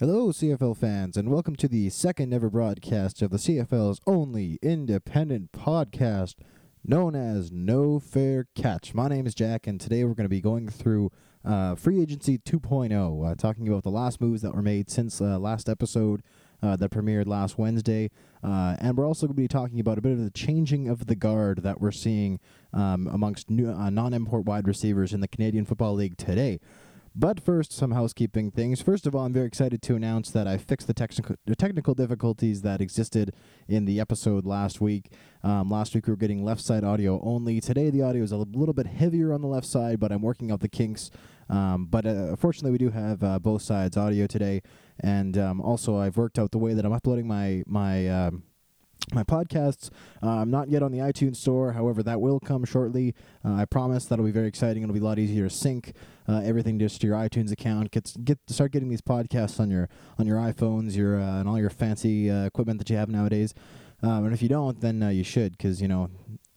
Hello, CFL fans, and welcome to the second ever broadcast of the CFL's only independent podcast known as No Fair Catch. My name is Jack, and today we're going to be going through uh, Free Agency 2.0, uh, talking about the last moves that were made since uh, last episode uh, that premiered last Wednesday. Uh, and we're also going to be talking about a bit of the changing of the guard that we're seeing um, amongst new, uh, non import wide receivers in the Canadian Football League today. But first, some housekeeping things. First of all, I'm very excited to announce that I fixed the, technical technical difficulties that existed in the episode last week. Um, last week we were getting left side audio only. Today the audio is a little bit heavier on the left side, but I'm working out the kinks. Um, but uh, fortunately, we do have uh, both sides audio today, and um, also I've worked out the way that I'm uploading my my um, my podcasts. Uh, I'm not yet on the iTunes store, however, that will come shortly. Uh, I promise that'll be very exciting. It'll be a lot easier to sync uh, everything just to your iTunes account. Get get start getting these podcasts on your on your iPhones, your uh, and all your fancy uh, equipment that you have nowadays. Um, and if you don't, then uh, you should, because you know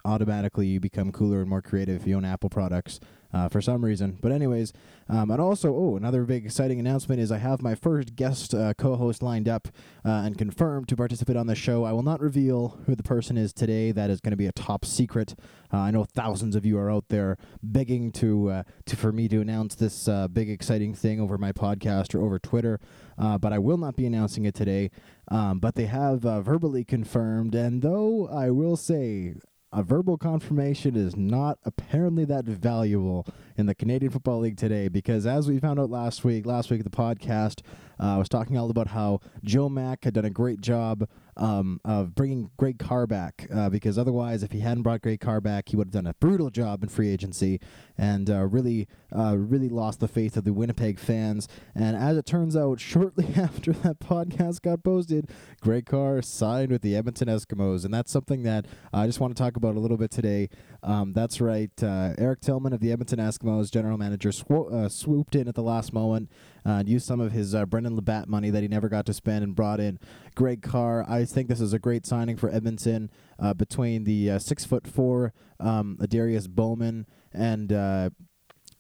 automatically you become cooler and more creative if you own Apple products uh, for some reason. But anyways, um, and also, oh, another big exciting announcement is I have my first guest uh, co-host lined up uh, and confirmed to participate on the show. I will not reveal who the person is today. That is going to be a top secret. Uh, I know thousands of you are out there begging to uh, to for me to announce this uh, big exciting thing over my podcast or over Twitter, but I will not be announcing it today. Um, but they have verbally confirmed, and though I will say a verbal confirmation is not apparently that valuable in the Canadian Football League today because, as we found out last week, last week the podcast, uh, I was talking all about how Joe Mack had done a great job um, of bringing Greg Carr back uh, because otherwise, if he hadn't brought Greg Carr back, he would have done a brutal job in free agency and uh, really, uh, really lost the faith of the Winnipeg fans. And as it turns out, shortly after that podcast got posted, Greg Carr signed with the Edmonton Eskimos, and that's something that I just want to talk about a little bit today. Um, that's right, uh, Eric Tillman of the Edmonton Eskimos, general manager, swo- uh, swooped in at the last moment and used some of his Brendon LaBatte money that he never got to spend and brought in Greg Carr. I think this is a great signing for Edmonton uh, between the uh, six foot four um, Darius Bowman and uh,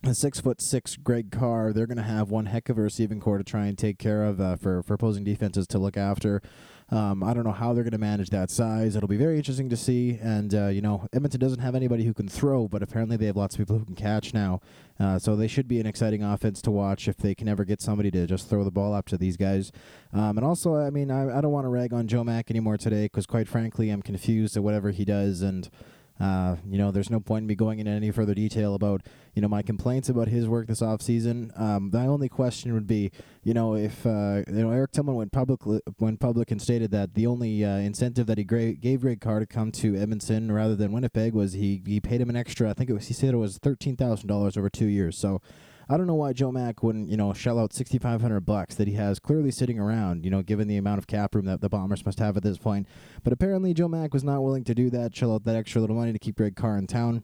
a six foot six Greg Carr. They're going to have one heck of a receiving core to try and take care of uh, for for opposing defenses to look after. Um, I don't know how they're going to manage that size. It'll be very interesting to see. And, uh, you know, Edmonton doesn't have anybody who can throw, but apparently they have lots of people who can catch now. Uh, so they should be an exciting offense to watch if they can ever get somebody to just throw the ball up to these guys. Um, and also, I mean, I, I don't want to rag on Joe Mack anymore today because, quite frankly, I'm confused at whatever he does. And, uh, you know, there's no point in me going into any further detail about, you know, my complaints about his work this offseason. Um, the only question would be, you know, if, uh, you know, Eric Tillman went public, went public and stated that the only uh, incentive that he gra- gave Greg Carr to come to Edmonton rather than Winnipeg was he, he paid him an extra, I think it was, he said it was $13,000 over two years. So, I don't know why Joe Mack wouldn't, you know, shell out sixty five hundred bucks that he has clearly sitting around, you know, given the amount of cap room that the Bombers must have at this point. But apparently Joe Mack was not willing to do that, shell out that extra little money to keep Greg Carr in town.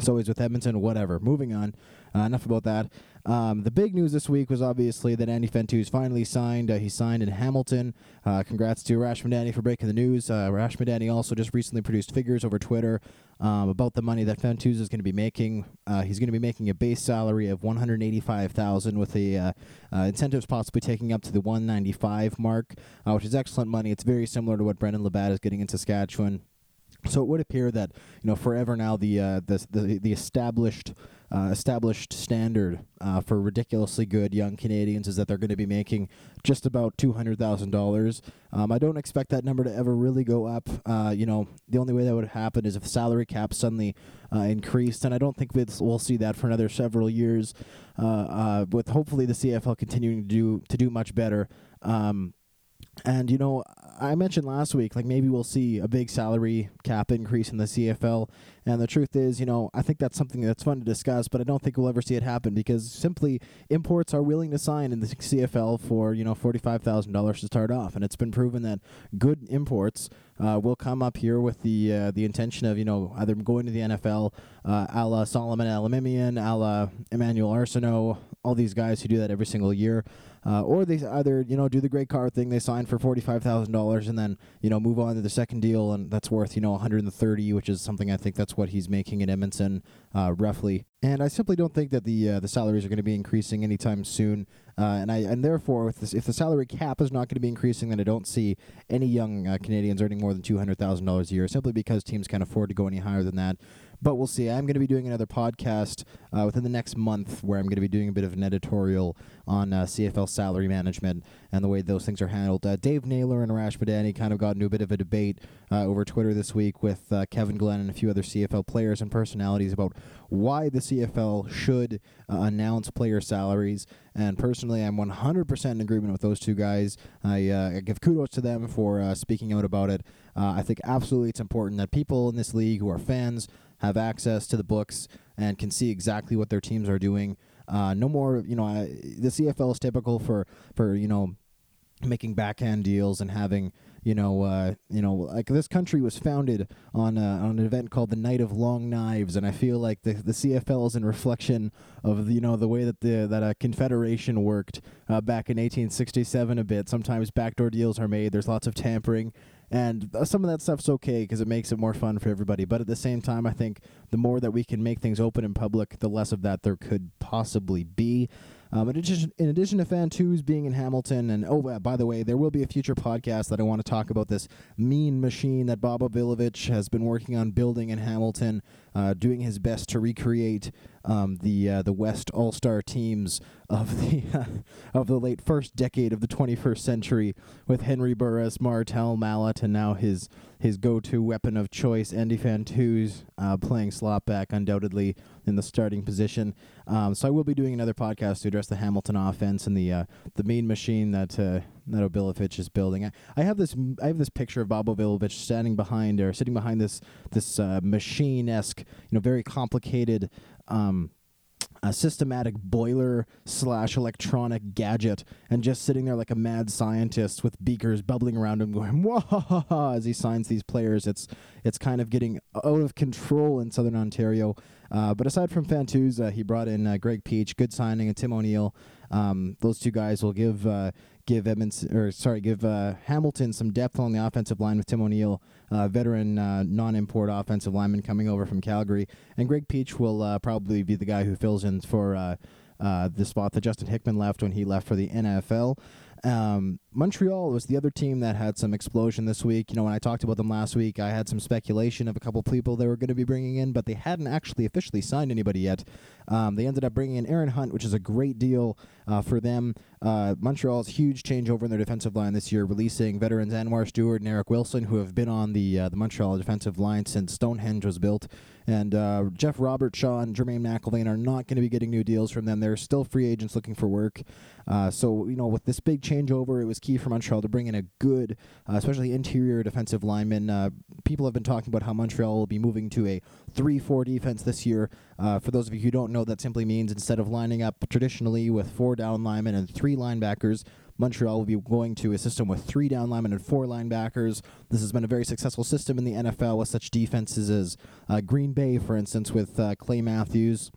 So he's with Edmonton, whatever. Moving on. Uh, enough about that. Um, the big news this week was obviously that Andy Fantuz finally signed. Uh, he signed in Hamilton. Uh, congrats to Arash Madani for breaking the news. Uh, Arash Madani also just recently produced figures over Twitter um, about the money that Fantuz is going to be making. Uh, he's going to be making a base salary of 185000 with the uh, incentives possibly taking up to the 195 mark, which is excellent money. It's very similar to what Brendon LaBatte is getting in Saskatchewan. So it would appear that you know forever now the uh, the, the the established uh, established standard uh, for ridiculously good young Canadians is that they're going to be making just about two hundred thousand um, dollars. I don't expect that number to ever really go up. Uh, you know, the only way that would happen is if the salary cap suddenly uh, increased, and I don't think we'll see that for another several years. Uh, with hopefully the CFL continuing to do to do much better. Um, and you know, I mentioned last week, like maybe we'll see a big salary cap increase in the CFL. And the truth is, you know, I think that's something that's fun to discuss, but I don't think we'll ever see it happen because simply imports are willing to sign in the CFL for you know forty five thousand dollars to start off, and it's been proven that good imports uh, will come up here with the uh, the intention of you know either going to the NFL, uh, a la Solomon Elimimian, a la Emmanuel Arceneaux, all these guys who do that every single year. Uh, or they either you know do the great car thing, they sign for forty five thousand dollars, and then you know move on to the second deal, and that's worth you know one hundred and thirty, which is something I think that's what he's making in Edmonton, uh, roughly. And I simply don't think that the uh, the salaries are going to be increasing anytime soon. Uh, and I and therefore, if, this, if the salary cap is not going to be increasing, then I don't see any young uh, Canadians earning more than two hundred thousand dollars a year, simply because teams can't afford to go any higher than that. But we'll see. I'm going to be doing another podcast uh, within the next month where I'm going to be doing a bit of an editorial on uh, CFL salary management and the way those things are handled. Uh, Dave Naylor and Arash Madani kind of got into a bit of a debate uh, over Twitter this week with uh, Kevin Glenn and a few other CFL players and personalities about why the CFL should uh, announce player salaries. And personally, I'm 100% in agreement with those two guys. I, I give kudos to them for speaking out about it. I think absolutely it's important that people in this league who are fans have access to the books and can see exactly what their teams are doing. Uh, no more, you know, I, the CFL is typical for for you know making backhand deals and having you know uh, you know like this country was founded on uh, on an event called the Night of Long Knives, and I feel like the the CFL is in reflection of you know the way that the that a confederation worked uh, back in 1867 a bit. Sometimes backdoor deals are made. There's lots of tampering and some of that stuff's okay because it makes it more fun for everybody. But at the same time, I think the more that we can make things open in public, the less of that there could possibly be. Um, in, addition, in addition to Fantuz being in Hamilton, and oh, uh, by the way, there will be a future podcast that I want to talk about this mean machine that Bob O'Billovich has been working on building in Hamilton, uh, doing his best to recreate um, the uh, the West All Star teams of the of the late first decade of the 21st century, with Henry Burris, Martel Mallett, and now his his go-to weapon of choice, Andy Fantuz, uh, playing slot back undoubtedly in the starting position. Um, so I will be doing another podcast to address the Hamilton offense and the uh, the mean machine that uh, that O'Billovich is building. I, I have this I have this picture of Bob O'Billovich standing behind or sitting behind this this uh, machine esque, you know, very complicated. Um, a systematic boiler slash electronic gadget and just sitting there like a mad scientist with beakers bubbling around him going whoa as he signs these players it's it's kind of getting out of control in southern ontario uh, but aside from Fantuz, he brought in uh, Greg Peach, good signing, and Tim O'Neill. Um, those two guys will give uh, give Edmonds or sorry, give uh, Hamilton some depth on the offensive line with Tim O'Neill, uh, veteran uh, non-import offensive lineman coming over from Calgary, and Greg Peach will uh, probably be the guy who fills in for uh, uh, the spot that Justin Hickman left when he left for the NFL. Um, Montreal was the other team that had some explosion this week. You know, when I talked about them last week, I had some speculation of a couple people they were going to be bringing in, but they hadn't actually officially signed anybody yet. Um, they ended up bringing in Aaron Hunt, which is a great deal uh, for them. Uh, Montreal's huge changeover in their defensive line this year, releasing veterans Anwar Stewart and Eric Wilson, who have been on the uh, the Montreal defensive line since Stonehenge was built. And uh, Jeff Robertshaw and Jermaine McElveen are not going to be getting new deals from them. They're still free agents looking for work. Uh, so, you know, with this big changeover, it was key for Montreal to bring in a good, uh, especially interior defensive lineman. Uh, people have been talking about how Montreal will be moving to a 3 4 defense this year. Uh, for those of you who don't know, that simply means instead of lining up traditionally with four down linemen and three linebackers, Montreal will be going to a system with three down linemen and four linebackers. This has been a very successful system in the NFL with such defenses as uh, Green Bay, for instance, with uh, Clay Matthews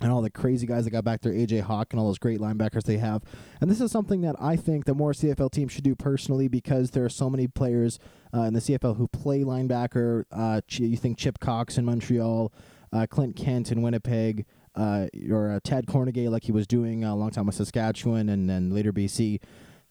and all the crazy guys that got back there, AJ Hawk and all those great linebackers they have. And this is something that I think the more CFL teams should do personally because there are so many players uh, in the CFL who play linebacker. Uh, you think Chip Cox in Montreal, uh, Clint Kent in Winnipeg, uh, or uh, Tad Kornegay like he was doing a long time with Saskatchewan and then later BC.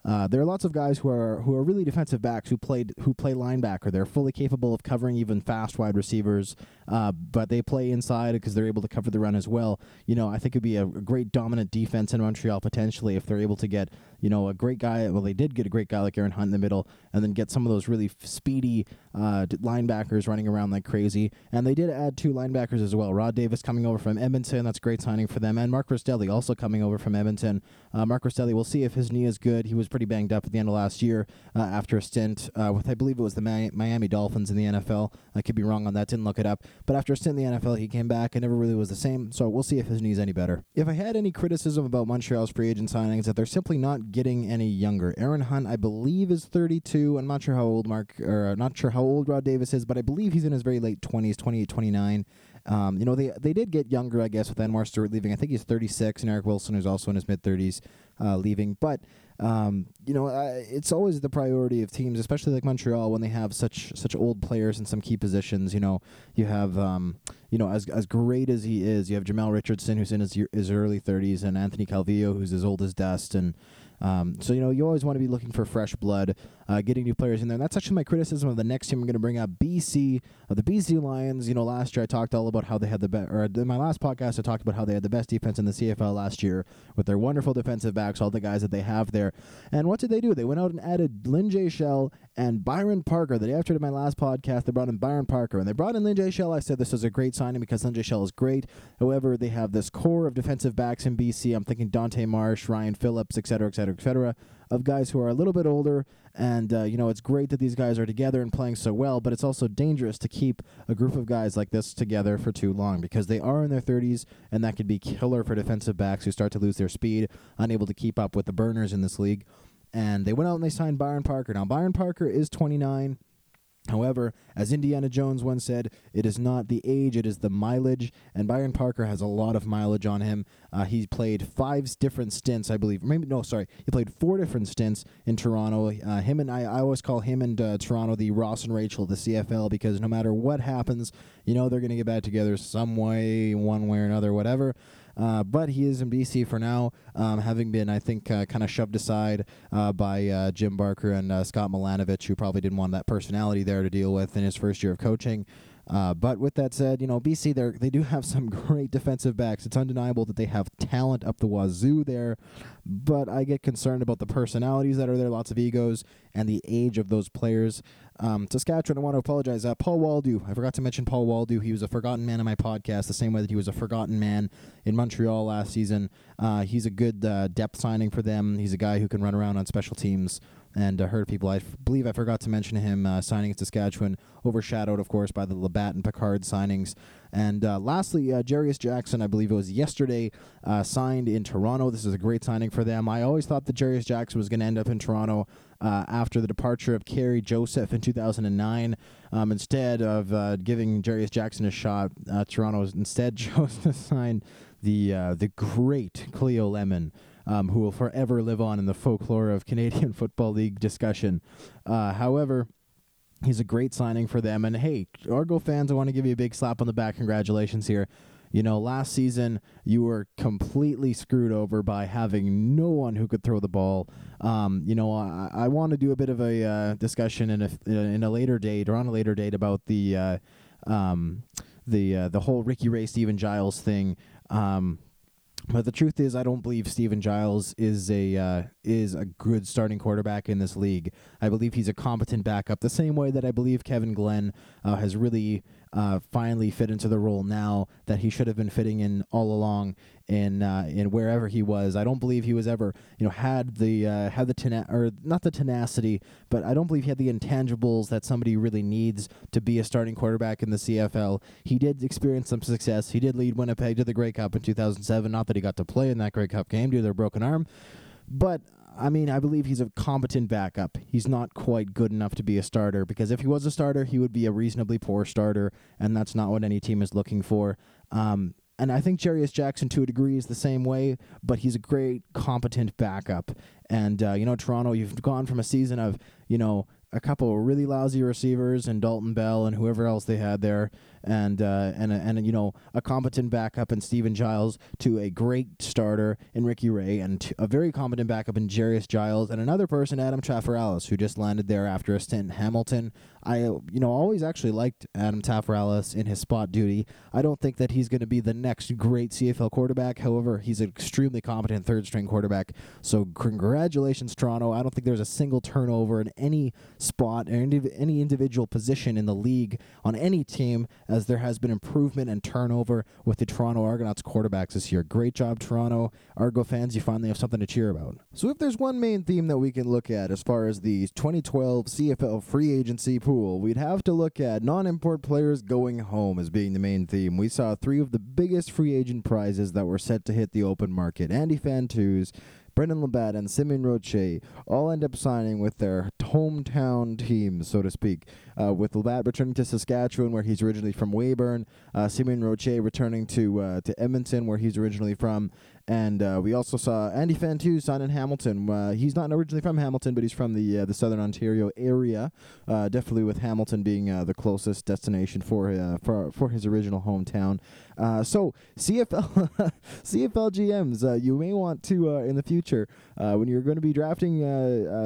Uh, there are lots of guys who are who are really defensive backs who played who play linebacker. They're fully capable of covering even fast wide receivers, uh, but they play inside because they're able to cover the run as well. You know, I think it'd be a, great dominant defense in Montreal potentially if they're able to get you know a great guy. Well, they did get a great guy like Aaron Hunt in the middle, and then get some of those really speedy uh, linebackers running around like crazy. And they did add two linebackers as well. Rod Davis coming over from Edmonton, that's a great signing for them, and Mark Restelli also coming over from Edmonton. Uh, Mark Restelli, we'll see if his knee is good. He was pretty banged up at the end of last year uh, after a stint uh, with, I believe it was the Miami Dolphins in the NFL. I could be wrong on that, didn't look it up. But after a stint in the NFL, he came back and never really was the same. So we'll see if his knee's any better. If I had any criticism about Montreal's free agent signings, that they're simply not getting any younger. Aaron Hunt, I believe, is 32. I'm not sure how old Mark, or uh, not sure how old Rod Davis is, but I believe he's in his very late 20s, 28, 29. Um, you know, they they did get younger, I guess, with Anwar Stewart leaving. I think he's 36, and Eric Wilson, who's also in his mid 30s, uh, leaving. But um, you know, uh, it's always the priority of teams, especially like Montreal, when they have such such old players in some key positions. You know, you have um, you know, as as great as he is, you have Jamel Richardson, who's in his his early 30s, and Anthony Calvillo, who's as old as dust, and um, so you know you always want to be looking for fresh blood, uh, getting new players in there. And that's actually my criticism of the next team I'm going to bring up, BC. Uh, the BC Lions. You know, last year I talked all about how they had the best, or in my last podcast I talked about how they had the best defense in the CFL last year with their wonderful defensive backs, all the guys that they have there. And what did they do? They went out and added Lin J. Shell and Byron Parker. The day after my last podcast, they brought in Byron Parker. And they brought in Lin J. Shell. I said this was a great signing because Lin J. Shell is great. However, they have this core of defensive backs in BC. I'm thinking Dante Marsh, Ryan Phillips, etc., cetera, et cetera, et cetera of guys who are a little bit older. And, uh, you know, it's great that these guys are together and playing so well, but it's also dangerous to keep a group of guys like this together for too long because they are in their 30s, and that could be killer for defensive backs who start to lose their speed, unable to keep up with the burners in this league. And they went out and they signed Byron Parker. Now, Byron Parker is 29. However, as Indiana Jones once said, it is not the age, it is the mileage. And Byron Parker has a lot of mileage on him. Uh, he played five different stints, I believe. Maybe no, sorry, he played four different stints in Toronto. Uh, him and I, I always call him and uh, Toronto the Ross and Rachel of the CFL because no matter what happens, you know they're going to get back together some way, one way or another, whatever. Uh, but he is in BC for now, um, having been, I think, uh, kind of shoved aside uh, by uh, Jim Barker and uh, Scott Milanovich, who probably didn't want that personality there to deal with in his first year of coaching. Uh, but with that said, you know BC they they do have some great defensive backs. It's undeniable that they have talent up the wazoo there, but I get concerned about the personalities that are there, lots of egos, and the age of those players. Um, Saskatchewan, I want to apologize. Uh, Paul Waldo, I forgot to mention Paul Waldo. He was a forgotten man in my podcast, the same way that he was a forgotten man in Montreal last season. Uh, he's a good uh, depth signing for them. He's a guy who can run around on special teams and uh, hurt people. I f- believe I forgot to mention him uh, signing in Saskatchewan, overshadowed, of course, by the LaBatte and Picard signings. And uh, lastly, uh, Jarious Jackson, I believe it was yesterday, uh, signed in Toronto. This is a great signing for them. I always thought that Jarious Jackson was going to end up in Toronto uh, after the departure of Kerry Joseph in 2009. Um, instead of uh, giving Jarious Jackson a shot, Toronto instead chose to sign the the great Cleo Lemon. Um, who will forever live on in the folklore of Canadian Football League discussion. Uh, however, he's a great signing for them. And hey, Argo fans, I want to give you a big slap on the back. Congratulations here. You know, last season you were completely screwed over by having no one who could throw the ball. Um, you know, I, I want to do a bit of a uh, discussion in a in a later date or on a later date about the uh, um, the uh, the whole Ricky Ray Steven Jyles thing. Um, but the truth is, I don't believe Steven Jyles is a uh, is a good starting quarterback in this league. I believe he's a competent backup, the same way that I believe Kevin Glenn uh, has really uh, finally fit into the role now that he should have been fitting in all along in uh, in wherever he was. I don't believe he was ever you know had the uh, had the tena- or not the tenacity, but I don't believe he had the intangibles that somebody really needs to be a starting quarterback in the CFL. He did experience some success. He did lead Winnipeg to the Grey Cup in 2007. Not that he got to play in that Grey Cup game due to their broken arm, but I mean, I believe he's a competent backup. He's not quite good enough to be a starter because if he was a starter, he would be a reasonably poor starter, and that's not what any team is looking for. Um, and I think Jarious Jackson, to a degree, is the same way, but he's a great, competent backup. And, uh, you know, Toronto, you've gone from a season of, you know, a couple of really lousy receivers and Dalton Bell and whoever else they had there, and uh, and and you know a competent backup in Steven Jyles to a great starter in Ricky Ray and a very competent backup in Jarious Jyles and another person Adam Tafralis who just landed there after a stint in Hamilton. I you know always actually liked Adam Tafralis in his spot duty. I don't think that he's going to be the next great CFL quarterback. However, he's an extremely competent third string quarterback. So congratulations Toronto. I don't think there's a single turnover in any spot or any individual position in the league on any team as there has been improvement and turnover with the Toronto Argonauts quarterbacks this year. Great job, Toronto. Argo fans, you finally have something to cheer about. So, if there's one main theme that we can look at as far as the 2012 CFL free agency pool, we'd have to look at non import players going home as being the main theme. We saw three of the biggest free agent prizes that were set to hit the open market Andy Fantuz, Brendon LaBatte and Simeon Rottier all end up signing with their hometown teams, so to speak. Uh, with LaBatte returning to Saskatchewan, where he's originally from Weyburn, uh, Simeon Rottier returning to uh, to Edmonton, where he's originally from, and uh, we also saw Andy Fantuz sign in Hamilton. Uh, he's not originally from Hamilton, but he's from the uh, the Southern Ontario area. Uh, definitely with Hamilton being uh, the closest destination for uh, for for his original hometown. so CFL CFL GMs, you may want to in the future when you're going to be drafting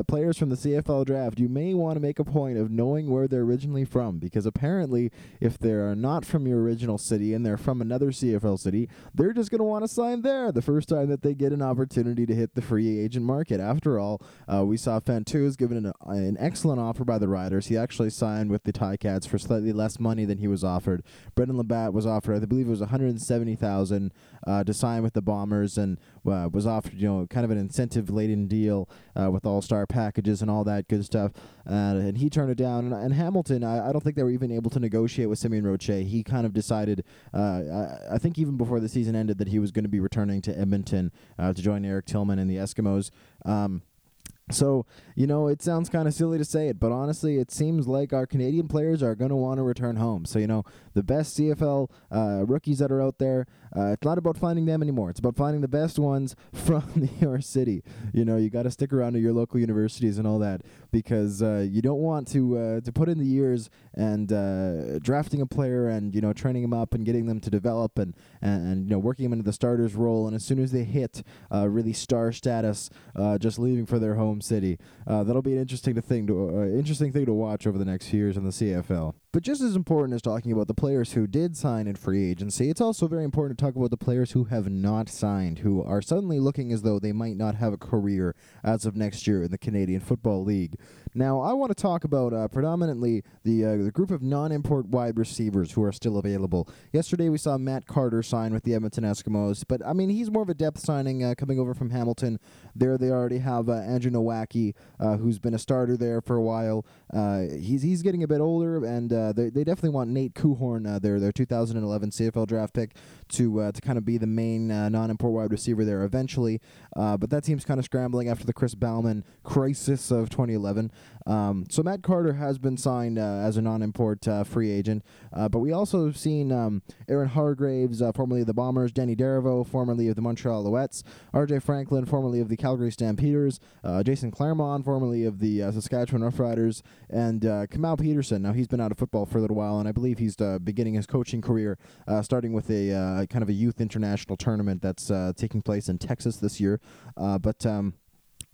players from the CFL draft, you may want to make a point of knowing where they're originally from because apparently, if they're not from your original city and they're from another CFL city, they're just going to want to sign there. The first time that they get an opportunity to hit the free agent market. After all, uh, we saw Fantuz given an, an excellent offer by the Riders. He actually signed with the Ticats for slightly less money than he was offered. Brendon LaBatte was offered, I believe it was 170000 uh, to sign with the Bombers and uh, was offered, you know, kind of an incentive-laden deal uh, with all-star packages and all that good stuff. and he turned it down. And, and Hamilton, I, I, don't think they were even able to negotiate with Simeon Rottier. He kind of decided, uh, I, I, think even before the season ended, that he was going to be returning to Edmonton uh, to join Eric Tillman and the Eskimos. Um, so, you know, it sounds kind of silly to say it, but honestly, it seems like our Canadian players are going to want to return home. So, you know, the best CFL uh, rookies that are out there, uh, it's not about finding them anymore. It's about finding the best ones from your city. You know, you got to stick around to your local universities and all that because uh, you don't want to uh, to put in the years and uh, drafting a player and you know training them up and getting them to develop and, and, and you know working them into the starters role and as soon as they hit uh, really star status, just leaving for their home city. Uh, that'll be an interesting thing to uh, interesting thing to watch over the next few years in the CFL. But just as important as talking about the players who did sign in free agency, it's also very important to talk about the players who have not signed, who are suddenly looking as though they might not have a career as of next year in the Canadian Football League. Now, I want to talk about uh, predominantly the, uh, the group of non import wide receivers who are still available. Yesterday, we saw Matt Carter sign with the Edmonton Eskimos, but I mean, he's more of a depth signing uh, coming over from Hamilton. There, they already have uh, Andrew Nowacki, uh, who's been a starter there for a while. Uh, he's, he's getting a bit older, and uh, they, they definitely want Nate Coehoorn, uh, their their 2011 CFL draft pick, to uh, to kind of be the main uh, non-import wide receiver there eventually. Uh, but that team's kind of scrambling after the Chris Bauman crisis of 2011. Um, so Matt Carter has been signed uh, as a non-import uh, free agent, but we also have seen um, Aaron Hargreaves, formerly of the Bombers, Danny Desriveaux, formerly of the Montreal Alouettes, R.J. Franklin, formerly of the Calgary Stampeders, Jason Clermont, formerly of the Saskatchewan Roughriders, and Kamau Peterson. Now he's been out of football for a little while, and I believe he's uh, beginning his coaching career, uh, starting with a uh, kind of a youth international tournament that's uh, taking place in Texas this year. Uh, but um,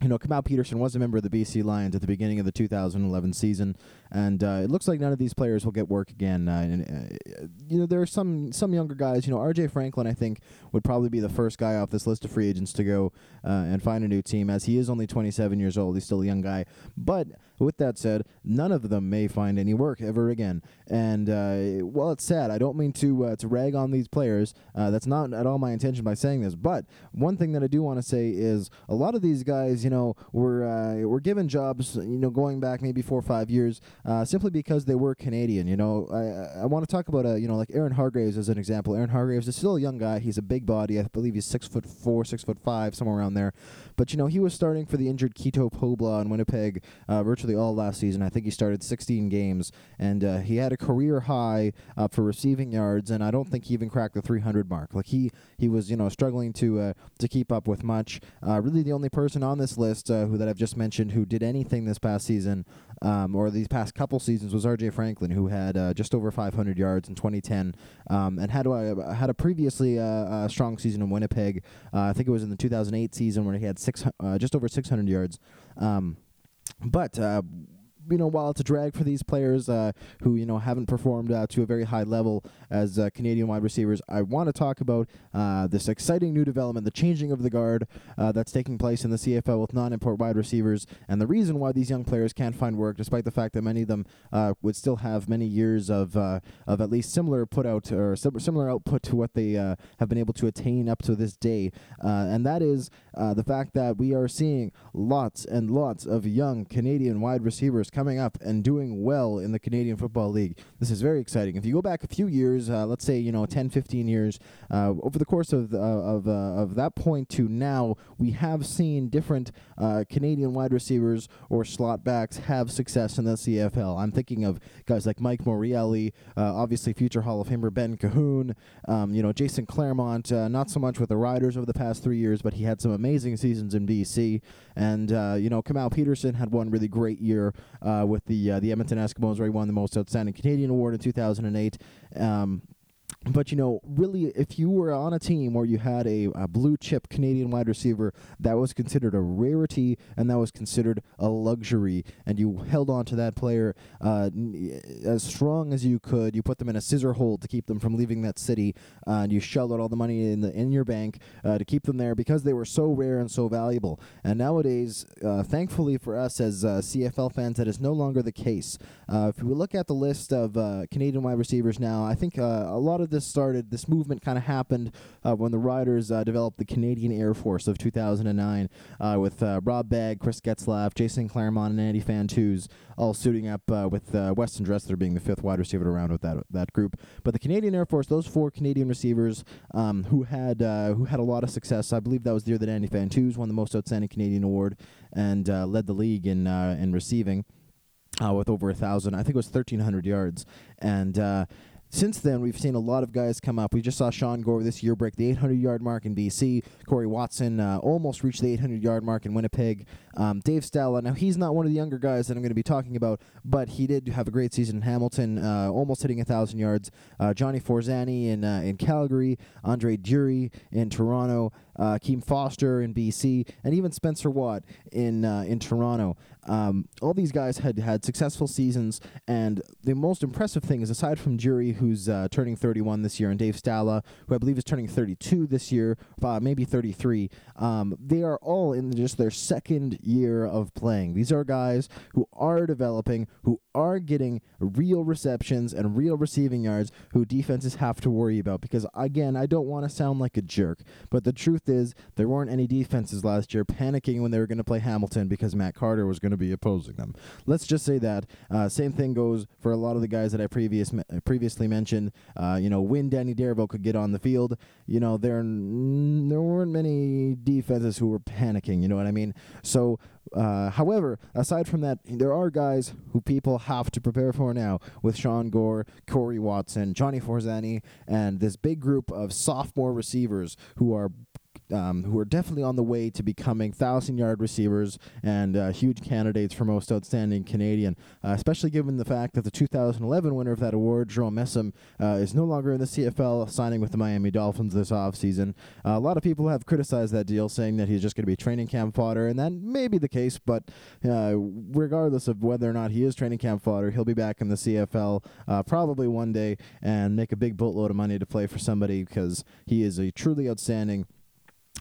you know, Kamau Peterson was a member of the BC Lions at the beginning of the 2011 season, and uh, it looks like none of these players will get work again. Uh, and, uh, you know, there are some some younger guys. You know, R.J. Franklin, I think, would probably be the first guy off this list of free agents to go uh, and find a new team, as he is only 27 years old. He's still a young guy. But with that said, none of them may find any work ever again. And uh, well, it's sad. I don't mean to uh, to rag on these players. that's not at all my intention by saying this. But one thing that I do want to say is a lot of these guys you know, were uh, were given jobs, you know, going back maybe four or five years, uh, simply because they were Canadian. You know, I I want to talk about a uh, you know like Aaron Hargreaves as an example. Aaron Hargreaves is still a young guy. He's a big body. I believe he's six foot four, six foot five, somewhere around there. But you know, he was starting for the injured Quito Pobla in Winnipeg uh, virtually all last season. I think he started 16 games, and uh, he had a career high uh, for receiving yards, and I don't think he even cracked the 300 mark. Like he he was you know struggling to to keep up with much. really, the only person on this list uh, who that I've just mentioned who did anything this past season um, or these past couple seasons was R.J. Franklin, who had uh, just over 500 yards in 2010 um, and had uh, had a previously uh, strong season in Winnipeg. Uh, I think it was in the 2008 season where he had six uh, just over 600 yards. Um, but you know, while it's a drag for these players uh, who you know haven't performed uh, to a very high level as uh, Canadian wide receivers, I want to talk about uh, this exciting new development, the changing of the guard uh, that's taking place in the CFL with non-import wide receivers, and the reason why these young players can't find work, despite the fact that many of them uh, would still have many years of of at least similar put out or similar output to what they have been able to attain up to this day, and that is the fact that we are seeing lots and lots of young Canadian wide receivers coming up and doing well in the Canadian Football League. This is very exciting. If you go back a few years, uh, let's say you know 10, 15 years, uh, over the course of the, of uh, of that point to now, we have seen different uh, Canadian wide receivers or slot backs have success in the CFL. I'm thinking of guys like Mike Morreale, uh, obviously future Hall of Famer Ben Cahoon, um, you know Jason Clermont. Uh, not so much with the Riders over the past three years, but he had some amazing seasons in BC. And you know Kamau Peterson had one really great year with the the Edmonton Eskimos, where he won the most outstanding Canadian award in 2008. Um, but you know, really, if you were on a team where you had a, a, blue chip Canadian wide receiver, that was considered a rarity and that was considered a luxury, and you held on to that player uh, as strong as you could. You put them in a scissor hold to keep them from leaving that city, uh, and you shelled out all the money in the in your bank uh, to keep them there because they were so rare and so valuable. And nowadays, uh, thankfully for us as uh, CFL fans, that is no longer the case. Uh, if we look at the list of Canadian wide receivers now, I think a lot of this started, this movement kind of happened uh, when the Riders uh, developed the Canadian Air Force of 2009 uh, with uh, Rob Bagg, Chris Getzlaff, Jason Clermont, and Andy Fantuz all suiting up uh, with Weston Dressler being the fifth wide receiver around with that that group. But the Canadian Air Force, those four Canadian receivers um, who had who had a lot of success. I believe that was the year that Andy Fantuz won the most outstanding Canadian award and led the league in in receiving. Uh, with over a thousand, I think it was thirteen hundred yards, and uh, since then, we've seen a lot of guys come up. We just saw Shawn Gore this year break the 800 yard mark in BC. Corey Watson uh, almost reached the 800 yard mark in Winnipeg. Um, Dave Stala, now he's not one of the younger guys that I'm going to be talking about, but he did have a great season in Hamilton, uh, almost hitting 1,000 yards. Uh, Johnny Forzani in, uh, in Calgary, Andre Durie in Toronto, uh, Keem Foster in BC, and even Spencer Watt in, uh, in Toronto. Um, all these guys had had successful seasons, and the most impressive thing is aside from Durie, who's uh, turning 31 this year, and Dave Stala, who I believe is turning 32 this year, maybe 33, um, they are all in just their second year of playing. These are guys who are developing, who are getting real receptions and real receiving yards, who defenses have to worry about. Because again, I don't want to sound like a jerk, but the truth is there weren't any defenses last year panicking when they were going to play Hamilton because Matt Carter was going to be opposing them. Let's just say that. Uh, same thing goes for a lot of the guys that I previous previously mentioned. Uh, you know, when Danny Desriveaux could get on the field, you know, there there weren't many defenses who were panicking. You know what I mean? So uh, however, aside from that, there are guys who people have to prepare for now with Shawn Gore, Corey Watson, Johnny Forzani, and this big group of sophomore receivers who are um, who are definitely on the way to becoming thousand yard receivers and uh, huge candidates for most outstanding Canadian, uh, especially given the fact that the 2011 winner of that award, Jerome Messam, uh, is no longer in the CFL, signing with the Miami Dolphins this offseason. Uh, a lot of people have criticized that deal, saying that he's just going to be training camp fodder, and that may be the case, but uh, regardless of whether or not he is training camp fodder, he'll be back in the CFL uh, probably one day and make a big boatload of money to play for somebody because he is a truly outstanding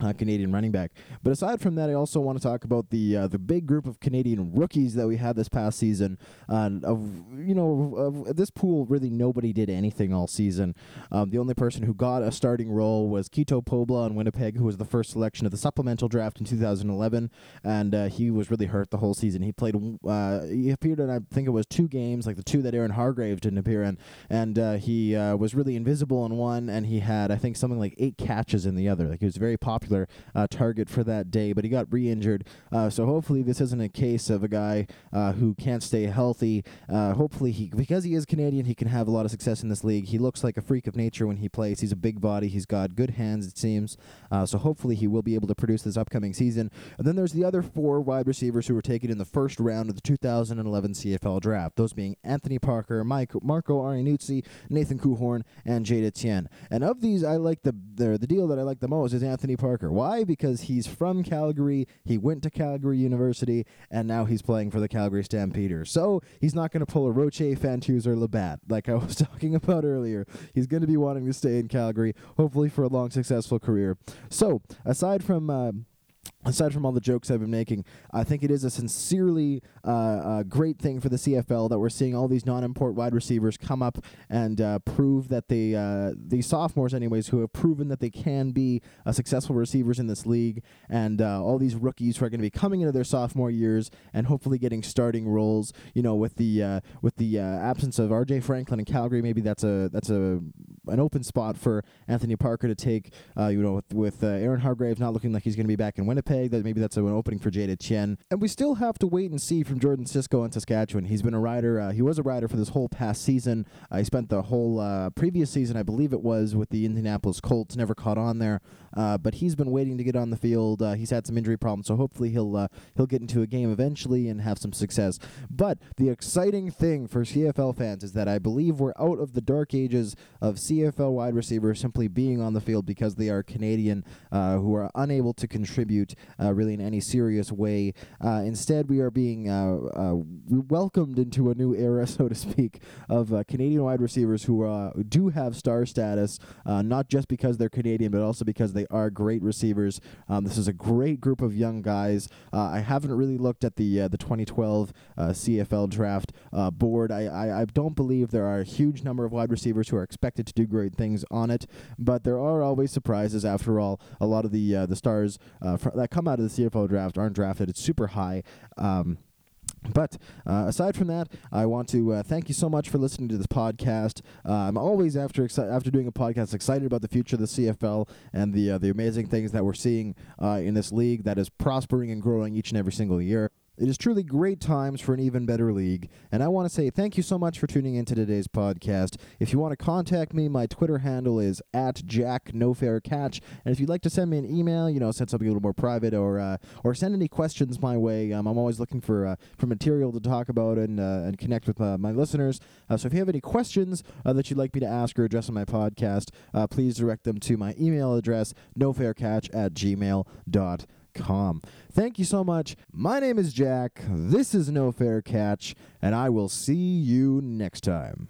uh, Canadian running back. But aside from that, I also want to talk about the uh, the big group of Canadian rookies that we had this past season. Uh, of you know, of this pool, really nobody did anything all season. Um, the only person who got a starting role was Quito Pobla in Winnipeg, who was the first selection of the supplemental draft in 2011, and uh, he was really hurt the whole season. He played, uh, he appeared in I think it was two games, like the two that Aaron Hargrave didn't appear in, and uh, he was really invisible in one, and he had I think something like eight catches in the other. Like he was very popular popular uh, target for that day, but he got re injured. Uh, so hopefully, this isn't a case of a guy uh, who can't stay healthy. Uh, hopefully, he because he is Canadian, he can have a lot of success in this league. He looks like a freak of nature when he plays. He's a big body, he's got good hands, it seems. Uh, so hopefully, he will be able to produce this upcoming season. And then there's the other four wide receivers who were taken in the first round of the 2011 CFL draft, those being Anthony Parker, Mike, Marco Iannuzzi, Nathan Coehoorn, and Jade Etienne. And of these, I like the, the the deal that I like the most is Anthony Parker. Parker. Why? Because he's from Calgary. He went to Calgary University, and now he's playing for the Calgary Stampeders. So he's not going to pull a Rottier, Fantuz, or LaBatte like I was talking about earlier. He's going to be wanting to stay in Calgary, hopefully for a long, successful career. So aside from. Uh, aside from all the jokes I've been making, I think it is a sincerely uh, uh, great thing for the CFL that we're seeing all these non-import wide receivers come up and uh, prove that they, uh, the sophomores, anyways, who have proven that they can be uh, successful receivers in this league, and uh, all these rookies who are going to be coming into their sophomore years and hopefully getting starting roles. You know, with the with the absence of R.J. Franklin in Calgary, maybe that's a that's a an open spot for Anthony Parker to take. you know, with, with Aaron Hargrave not looking like he's going to be back in Winnipeg. That maybe that's an opening for Jade Etienne. And we still have to wait and see from Jordan Sisco in Saskatchewan. He's been a rider. Uh, he was a rider for this whole past season. Uh, he spent the whole uh, previous season, I believe it was, with the Indianapolis Colts. Never caught on there, uh, but he's been waiting to get on the field. Uh, he's had some injury problems, so hopefully he'll uh, he'll get into a game eventually and have some success. But the exciting thing for CFL fans is that I believe we're out of the dark ages of CFL wide receivers simply being on the field because they are Canadian, who are unable to contribute uh, really in any serious way. Uh, instead, we are being uh, uh, welcomed into a new era, so to speak, of uh, Canadian wide receivers who do have star status, not just because they're Canadian, but also because they are great receivers. Um, this is a great group of young guys. I haven't really looked at the the 2012 CFL draft board. I, I, I don't believe there are a huge number of wide receivers who are expected to do great things on it, but there are always surprises. After all, a lot of the the stars fr- that come out of the CFL draft aren't drafted. It's super high. Um, but uh, aside from that, I want to uh, thank you so much for listening to this podcast. Uh, I'm always after exci- after doing a podcast excited about the future of the CFL and the uh, the amazing things that we're seeing uh, in this league that is prospering and growing each and every single year. It is truly great times for an even better league, and I want to say thank you so much for tuning into today's podcast. If you want to contact me, my Twitter handle is at Jack No Fair Catch, and if you'd like to send me an email, you know, send something a little more private, or uh, or send any questions my way, um, I'm always looking for uh, for material to talk about and uh, and connect with uh, my listeners. Uh, so if you have any questions uh, that you'd like me to ask or address on my podcast, please direct them to my email address, nofaircatch at gmail.com com. Thank you so much. My name is Jack. This is No Fair Catch, and I will see you next time.